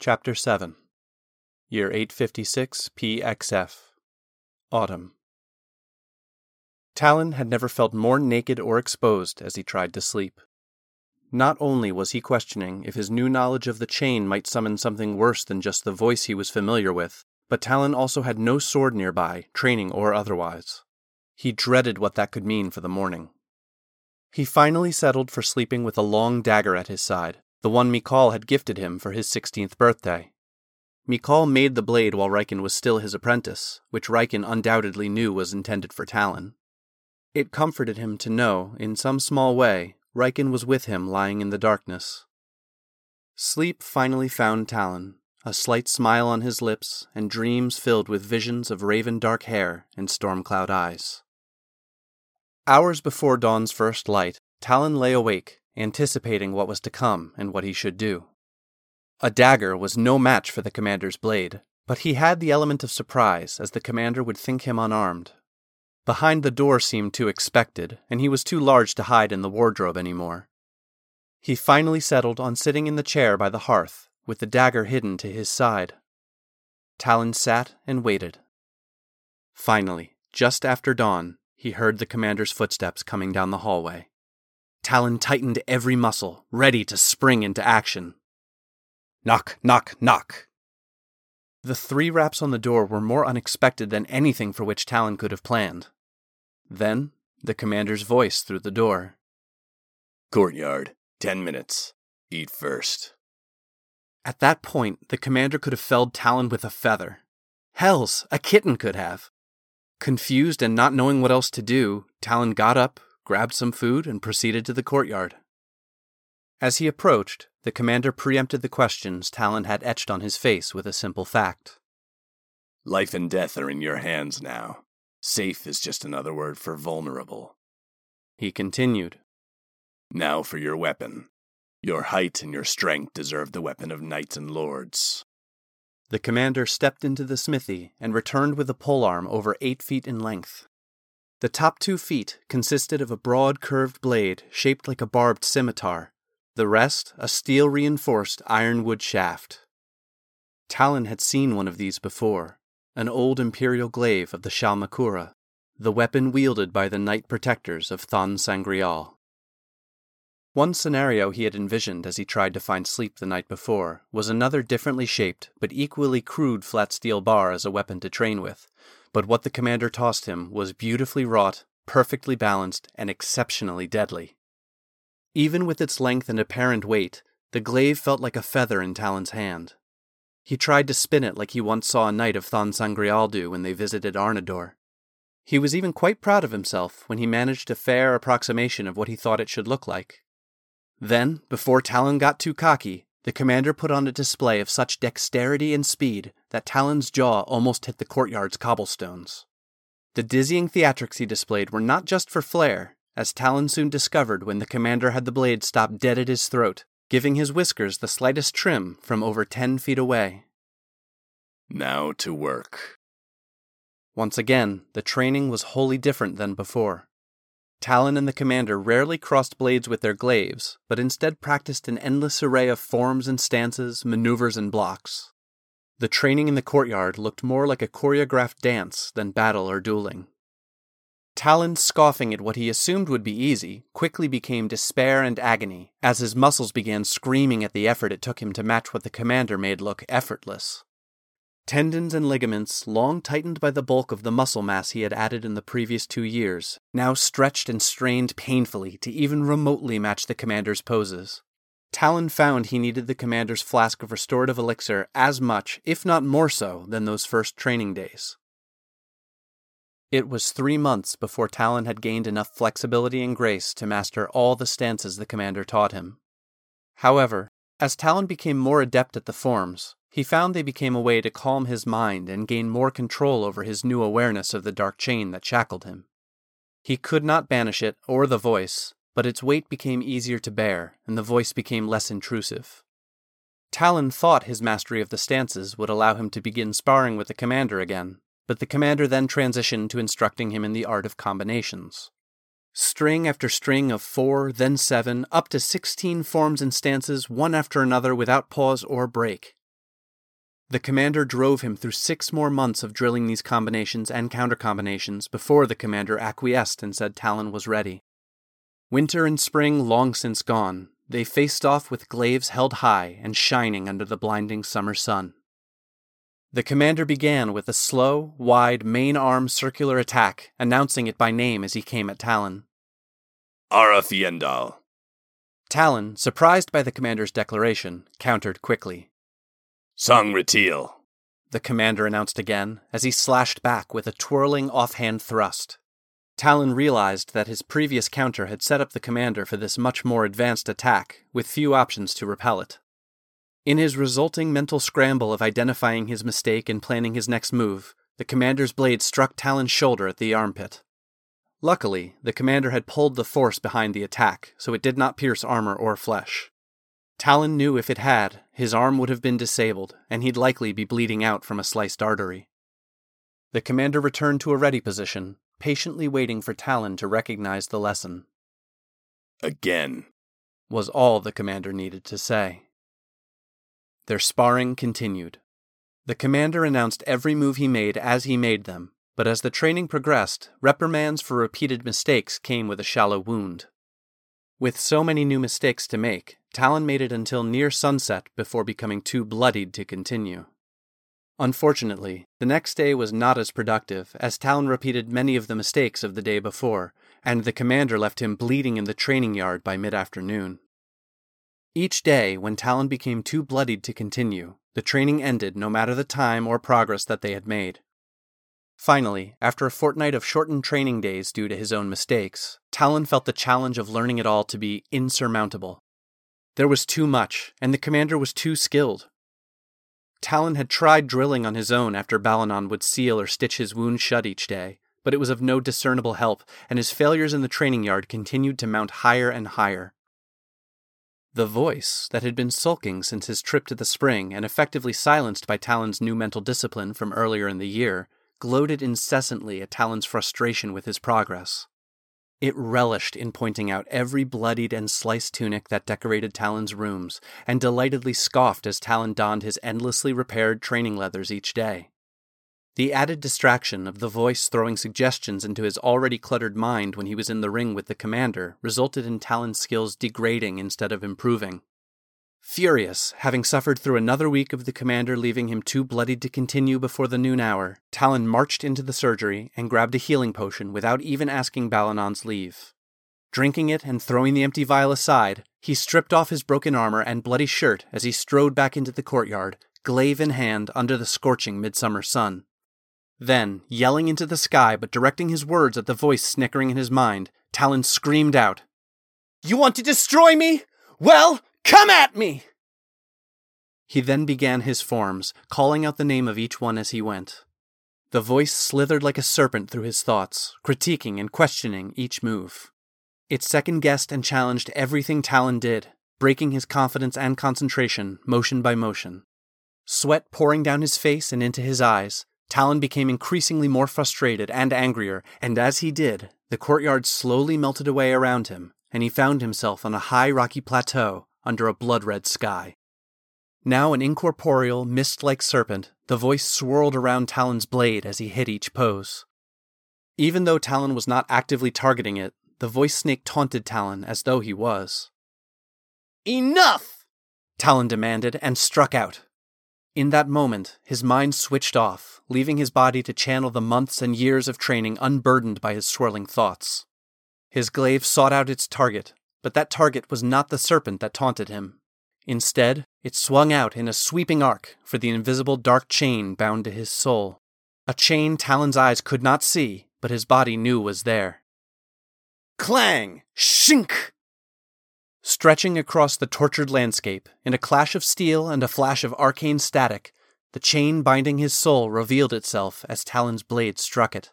Chapter 7 Year 856 PXF Autumn Talon had never felt more naked or exposed as he tried to sleep. Not only was he questioning if his new knowledge of the chain might summon something worse than just the voice he was familiar with, but Talon also had no sword nearby, training or otherwise. He dreaded what that could mean for the morning. He finally settled for sleeping with a long dagger at his side, the one Mikal had gifted him for his 16th birthday. Mikal made the blade while Riken was still his apprentice, which Riken undoubtedly knew was intended for Talon. It comforted him to know, in some small way, Riken was with him lying in the darkness. Sleep finally found Talon, a slight smile on his lips, and dreams filled with visions of raven dark hair and storm cloud eyes. Hours before dawn's first light, Talon lay awake, anticipating what was to come and what he should do. A dagger was no match for the commander's blade, but he had the element of surprise, as the commander would think him unarmed. Behind the door seemed too expected, and he was too large to hide in the wardrobe anymore. He finally settled on sitting in the chair by the hearth, with the dagger hidden to his side. Talon sat and waited. Finally, just after dawn, he heard the commander's footsteps coming down the hallway. Talon tightened every muscle, ready to spring into action. Knock, knock, knock. The three raps on the door were more unexpected than anything for which Talon could have planned. Then, the commander's voice through the door. Courtyard, ten minutes. Eat first. At that point, the commander could have felled Talon with a feather. Hells, a kitten could have. Confused and not knowing what else to do, Talon got up, grabbed some food, and proceeded to the courtyard. As he approached, the commander preempted the questions Talon had etched on his face with a simple fact. Life and death are in your hands now. Safe is just another word for vulnerable. He continued, Now for your weapon. Your height and your strength deserve the weapon of knights and lords. The commander stepped into the smithy and returned with a polearm over eight feet in length. The top two feet consisted of a broad curved blade shaped like a barbed scimitar, the rest a steel reinforced ironwood shaft. Talon had seen one of these before, an old imperial glaive of the Shalmakura, the weapon wielded by the knight protectors of Thon Sangreal. One scenario he had envisioned as he tried to find sleep the night before was another differently shaped but equally crude flat steel bar as a weapon to train with, but what the commander tossed him was beautifully wrought, perfectly balanced, and exceptionally deadly. Even with its length and apparent weight, the glaive felt like a feather in Talon's hand. He tried to spin it like he once saw a knight of Thon Sangreal do when they visited Arnador. He was even quite proud of himself when he managed a fair approximation of what he thought it should look like. Then, before Talon got too cocky, the commander put on a display of such dexterity and speed that Talon's jaw almost hit the courtyard's cobblestones. The dizzying theatrics he displayed were not just for flair, as Talon soon discovered when the commander had the blade stopped dead at his throat, giving his whiskers the slightest trim from over ten feet away. Now to work. Once again, the training was wholly different than before. Talon and the commander rarely crossed blades with their glaives, but instead practiced an endless array of forms and stances, maneuvers, and blocks. The training in the courtyard looked more like a choreographed dance than battle or dueling. Talon, scoffing at what he assumed would be easy, quickly became despair and agony as his muscles began screaming at the effort it took him to match what the commander made look effortless. Tendons and ligaments, long tightened by the bulk of the muscle mass he had added in the previous two years, now stretched and strained painfully to even remotely match the commander's poses. Talon found he needed the commander's flask of restorative elixir as much, if not more so, than those first training days. It was three months before Talon had gained enough flexibility and grace to master all the stances the commander taught him. However, as Talon became more adept at the forms, he found they became a way to calm his mind and gain more control over his new awareness of the dark chain that shackled him. He could not banish it or the voice, but its weight became easier to bear, and the voice became less intrusive. Talon thought his mastery of the stances would allow him to begin sparring with the commander again, but the commander then transitioned to instructing him in the art of combinations. String after string of four, then seven, up to sixteen forms and stances, one after another without pause or break. The commander drove him through six more months of drilling these combinations and counter combinations before the commander acquiesced and said Talon was ready. Winter and spring long since gone, they faced off with glaives held high and shining under the blinding summer sun. The commander began with a slow, wide, main arm circular attack, announcing it by name as he came at Talon. Ara Fiendal. Talon, surprised by the commander's declaration, countered quickly. Song Ratil. The commander announced again as he slashed back with a twirling offhand thrust. Talon realized that his previous counter had set up the commander for this much more advanced attack, with few options to repel it. In his resulting mental scramble of identifying his mistake and planning his next move, the commander's blade struck Talon's shoulder at the armpit. Luckily, the commander had pulled the force behind the attack, so it did not pierce armor or flesh. Talon knew if it had, his arm would have been disabled, and he'd likely be bleeding out from a sliced artery. The commander returned to a ready position, patiently waiting for Talon to recognize the lesson. Again, was all the commander needed to say. Their sparring continued. The commander announced every move he made as he made them, but as the training progressed, reprimands for repeated mistakes came with a shallow wound. With so many new mistakes to make, Talon made it until near sunset before becoming too bloodied to continue. Unfortunately, the next day was not as productive, as Talon repeated many of the mistakes of the day before, and the commander left him bleeding in the training yard by mid afternoon. Each day, when Talon became too bloodied to continue, the training ended no matter the time or progress that they had made. Finally, after a fortnight of shortened training days due to his own mistakes, Talon felt the challenge of learning it all to be insurmountable. There was too much, and the commander was too skilled. Talon had tried drilling on his own after Balanon would seal or stitch his wound shut each day, but it was of no discernible help, and his failures in the training yard continued to mount higher and higher. The voice, that had been sulking since his trip to the spring and effectively silenced by Talon's new mental discipline from earlier in the year, gloated incessantly at Talon's frustration with his progress. It relished in pointing out every bloodied and sliced tunic that decorated Talon's rooms, and delightedly scoffed as Talon donned his endlessly repaired training leathers each day. The added distraction of the voice throwing suggestions into his already cluttered mind when he was in the ring with the commander resulted in Talon's skills degrading instead of improving. Furious, having suffered through another week of the commander leaving him too bloodied to continue before the noon hour, Talon marched into the surgery and grabbed a healing potion without even asking Balanon's leave. Drinking it and throwing the empty vial aside, he stripped off his broken armor and bloody shirt as he strode back into the courtyard, glaive in hand under the scorching midsummer sun. Then, yelling into the sky but directing his words at the voice snickering in his mind, Talon screamed out, You want to destroy me? Well, come at me! He then began his forms, calling out the name of each one as he went. The voice slithered like a serpent through his thoughts, critiquing and questioning each move. It second guessed and challenged everything Talon did, breaking his confidence and concentration, motion by motion. Sweat pouring down his face and into his eyes, Talon became increasingly more frustrated and angrier, and as he did, the courtyard slowly melted away around him, and he found himself on a high rocky plateau under a blood red sky. Now an incorporeal, mist like serpent, the voice swirled around Talon's blade as he hit each pose. Even though Talon was not actively targeting it, the voice snake taunted Talon as though he was. Enough! Talon demanded and struck out. In that moment, his mind switched off, leaving his body to channel the months and years of training unburdened by his swirling thoughts. His glaive sought out its target, but that target was not the serpent that taunted him. Instead, it swung out in a sweeping arc for the invisible dark chain bound to his soul. A chain Talon's eyes could not see, but his body knew was there. Clang! Shink! Stretching across the tortured landscape, in a clash of steel and a flash of arcane static, the chain binding his soul revealed itself as Talon's blade struck it.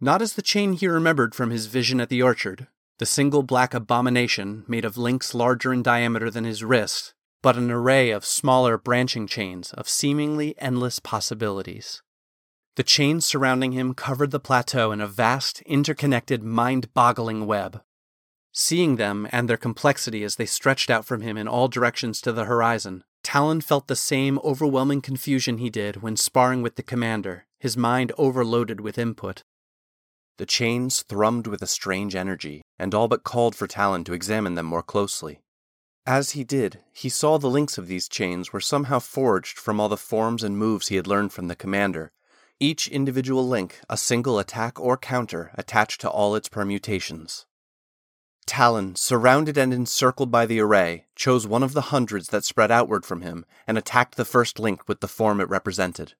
Not as the chain he remembered from his vision at the orchard, the single black abomination made of links larger in diameter than his wrist, but an array of smaller branching chains of seemingly endless possibilities. The chains surrounding him covered the plateau in a vast, interconnected, mind boggling web. Seeing them and their complexity as they stretched out from him in all directions to the horizon, Talon felt the same overwhelming confusion he did when sparring with the commander, his mind overloaded with input. The chains thrummed with a strange energy, and all but called for Talon to examine them more closely. As he did, he saw the links of these chains were somehow forged from all the forms and moves he had learned from the commander, each individual link a single attack or counter attached to all its permutations. Talon, surrounded and encircled by the array, chose one of the hundreds that spread outward from him and attacked the first link with the form it represented.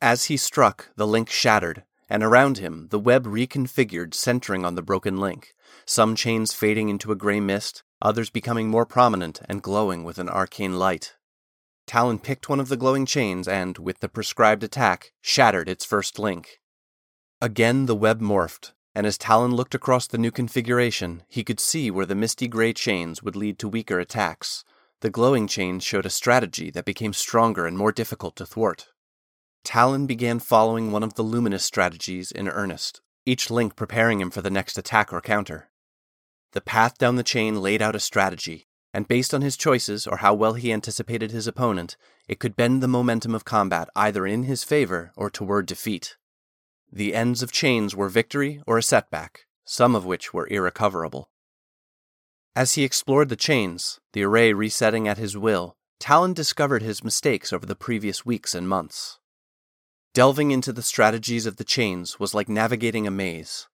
As he struck, the link shattered, and around him the web reconfigured, centering on the broken link, some chains fading into a gray mist, others becoming more prominent and glowing with an arcane light. Talon picked one of the glowing chains and, with the prescribed attack, shattered its first link. Again the web morphed, and as Talon looked across the new configuration, he could see where the misty gray chains would lead to weaker attacks. The glowing chains showed a strategy that became stronger and more difficult to thwart. Talon began following one of the luminous strategies in earnest, each link preparing him for the next attack or counter. The path down the chain laid out a strategy, and based on his choices or how well he anticipated his opponent, it could bend the momentum of combat either in his favor or toward defeat. The ends of chains were victory or a setback, some of which were irrecoverable. As he explored the chains, the array resetting at his will, Talon discovered his mistakes over the previous weeks and months. Delving into the strategies of the chains was like navigating a maze.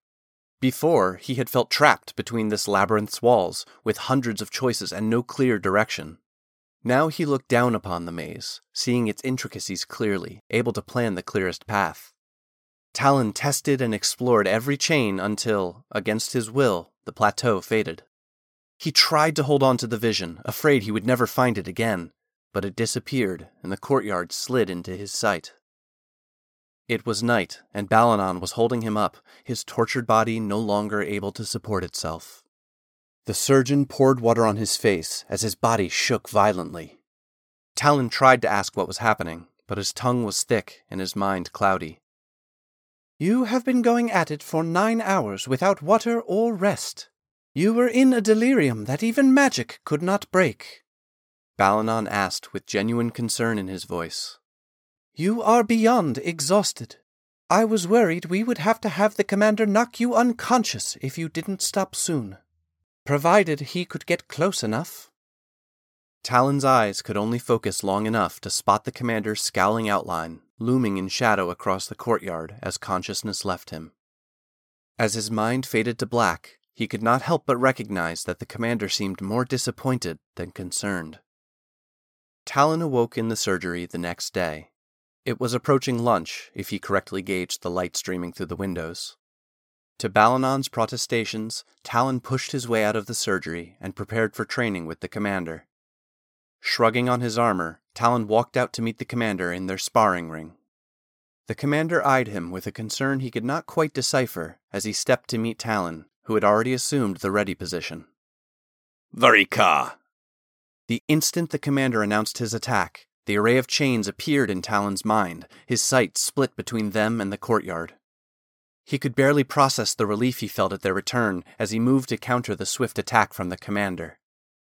Before, he had felt trapped between this labyrinth's walls, with hundreds of choices and no clear direction. Now he looked down upon the maze, seeing its intricacies clearly, able to plan the clearest path. Talon tested and explored every chain until, against his will, the plateau faded. He tried to hold on to the vision, afraid he would never find it again, but it disappeared and the courtyard slid into his sight. It was night, and Balanon was holding him up, his tortured body no longer able to support itself. The surgeon poured water on his face as his body shook violently. Talon tried to ask what was happening, but his tongue was thick and his mind cloudy. You have been going at it for nine hours without water or rest. You were in a delirium that even magic could not break. Balanon asked with genuine concern in his voice. You are beyond exhausted. I was worried we would have to have the commander knock you unconscious if you didn't stop soon. Provided he could get close enough. Talon's eyes could only focus long enough to spot the commander's scowling outline, looming in shadow across the courtyard as consciousness left him. As his mind faded to black, he could not help but recognize that the commander seemed more disappointed than concerned. Talon awoke in the surgery the next day. It was approaching lunch, if he correctly gauged the light streaming through the windows. To Balanon's protestations, Talon pushed his way out of the surgery and prepared for training with the commander. Shrugging on his armor, Talon walked out to meet the commander in their sparring ring. The commander eyed him with a concern he could not quite decipher as he stepped to meet Talon, who had already assumed the ready position. Varika! The instant the commander announced his attack, the array of chains appeared in Talon's mind, his sight split between them and the courtyard. He could barely process the relief he felt at their return as he moved to counter the swift attack from the commander.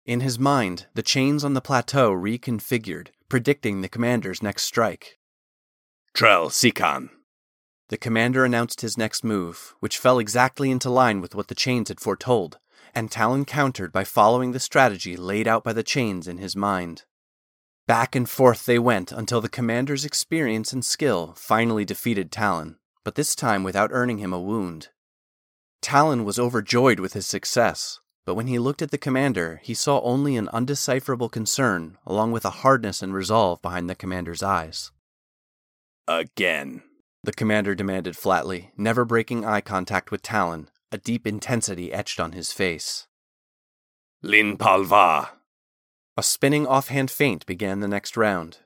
In his mind, the chains on the plateau reconfigured, predicting the commander's next strike. Trell Sikan. The commander announced his next move, which fell exactly into line with what the chains had foretold, and Talon countered by following the strategy laid out by the chains in his mind. Back and forth they went until the commander's experience and skill finally defeated Talon, but this time without earning him a wound. Talon was overjoyed with his success, but when he looked at the commander, he saw only an undecipherable concern, along with a hardness and resolve behind the commander's eyes. Again, the commander demanded flatly, never breaking eye contact with Talon, a deep intensity etched on his face. Lin Palva, a spinning offhand feint began the next round.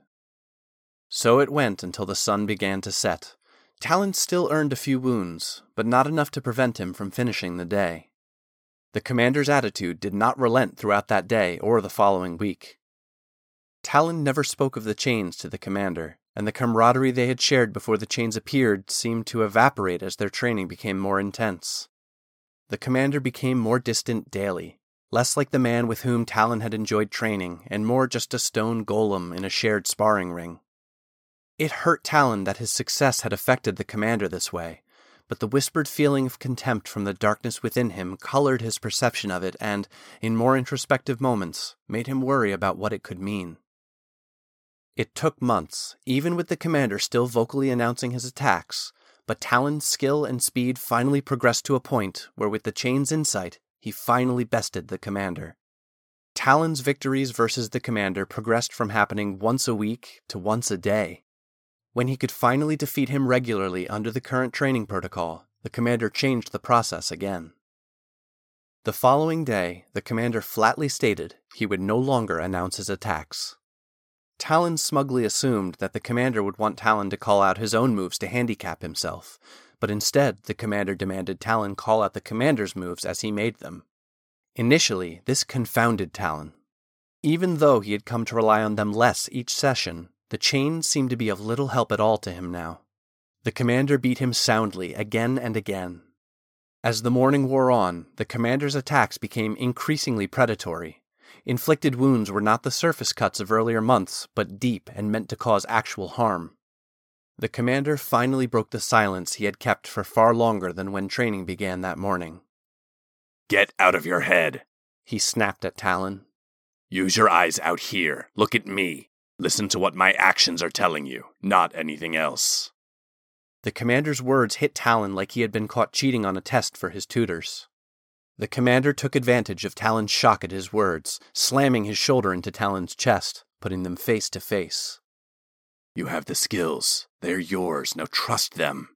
So it went until the sun began to set. Talon still earned a few wounds, but not enough to prevent him from finishing the day. The commander's attitude did not relent throughout that day or the following week. Talon never spoke of the chains to the commander, and the camaraderie they had shared before the chains appeared seemed to evaporate as their training became more intense. The commander became more distant daily, less like the man with whom Talon had enjoyed training, and more just a stone golem in a shared sparring ring. It hurt Talon that his success had affected the commander this way, but the whispered feeling of contempt from the darkness within him colored his perception of it and, in more introspective moments, made him worry about what it could mean. It took months, even with the commander still vocally announcing his attacks, but Talon's skill and speed finally progressed to a point where, with the chain's insight, he finally bested the commander. Talon's victories versus the commander progressed from happening once a week to once a day. When he could finally defeat him regularly under the current training protocol, the commander changed the process again. The following day, the commander flatly stated he would no longer announce his attacks. Talon smugly assumed that the commander would want Talon to call out his own moves to handicap himself, but instead the commander demanded Talon call out the commander's moves as he made them. Initially, this confounded Talon. Even though he had come to rely on them less each session, the chains seemed to be of little help at all to him now. The commander beat him soundly again and again. As the morning wore on, the commander's attacks became increasingly predatory. Inflicted wounds were not the surface cuts of earlier months, but deep and meant to cause actual harm. The commander finally broke the silence he had kept for far longer than when training began that morning. Get out of your head, he snapped at Talon. Use your eyes out here. Look at me. Listen to what my actions are telling you, not anything else. The commander's words hit Talon like he had been caught cheating on a test for his tutors. The commander took advantage of Talon's shock at his words, slamming his shoulder into Talon's chest, putting them face to face. You have the skills. They're yours. Now trust them.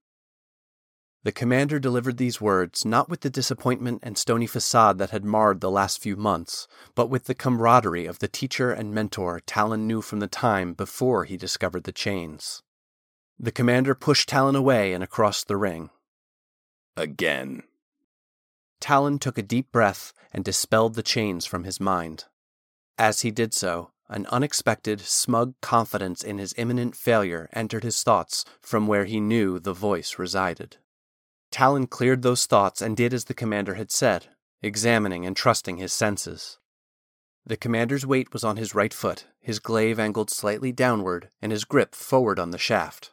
The commander delivered these words not with the disappointment and stony facade that had marred the last few months, but with the camaraderie of the teacher and mentor Talon knew from the time before he discovered the chains. The commander pushed Talon away and across the ring. Again. Talon took a deep breath and dispelled the chains from his mind. As he did so, an unexpected, smug confidence in his imminent failure entered his thoughts from where he knew the voice resided. Talon cleared those thoughts and did as the commander had said, examining and trusting his senses. The commander's weight was on his right foot, his glaive angled slightly downward, and his grip forward on the shaft.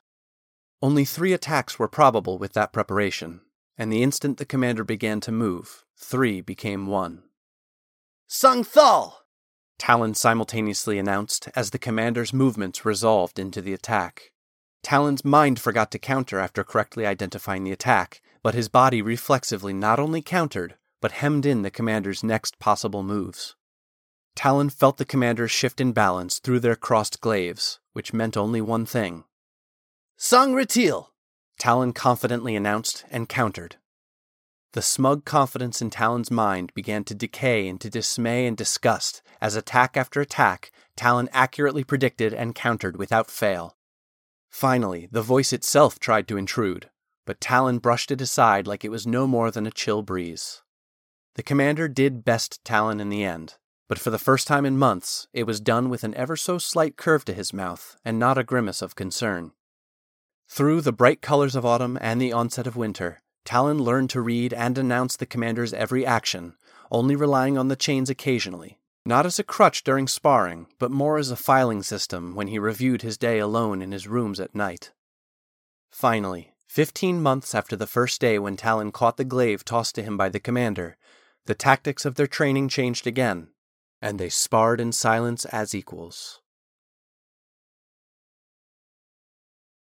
Only three attacks were probable with that preparation, and the instant the commander began to move, three became one. Sung Thal! Talon simultaneously announced as the commander's movements resolved into the attack. Talon's mind forgot to counter after correctly identifying the attack, but his body reflexively not only countered, but hemmed in the commander's next possible moves. Talon felt the commander shift in balance through their crossed glaives, which meant only one thing. Sung Retil! Talon confidently announced and countered. The smug confidence in Talon's mind began to decay into dismay and disgust as attack after attack, Talon accurately predicted and countered without fail. Finally, the voice itself tried to intrude, but Talon brushed it aside like it was no more than a chill breeze. The commander did best Talon in the end, but for the first time in months, it was done with an ever so slight curve to his mouth and not a grimace of concern. Through the bright colors of autumn and the onset of winter, Talon learned to read and announce the commander's every action, only relying on the chains occasionally, not as a crutch during sparring, but more as a filing system when he reviewed his day alone in his rooms at night. Finally, fifteen months after the first day when Talon caught the glaive tossed to him by the commander, the tactics of their training changed again, and they sparred in silence as equals.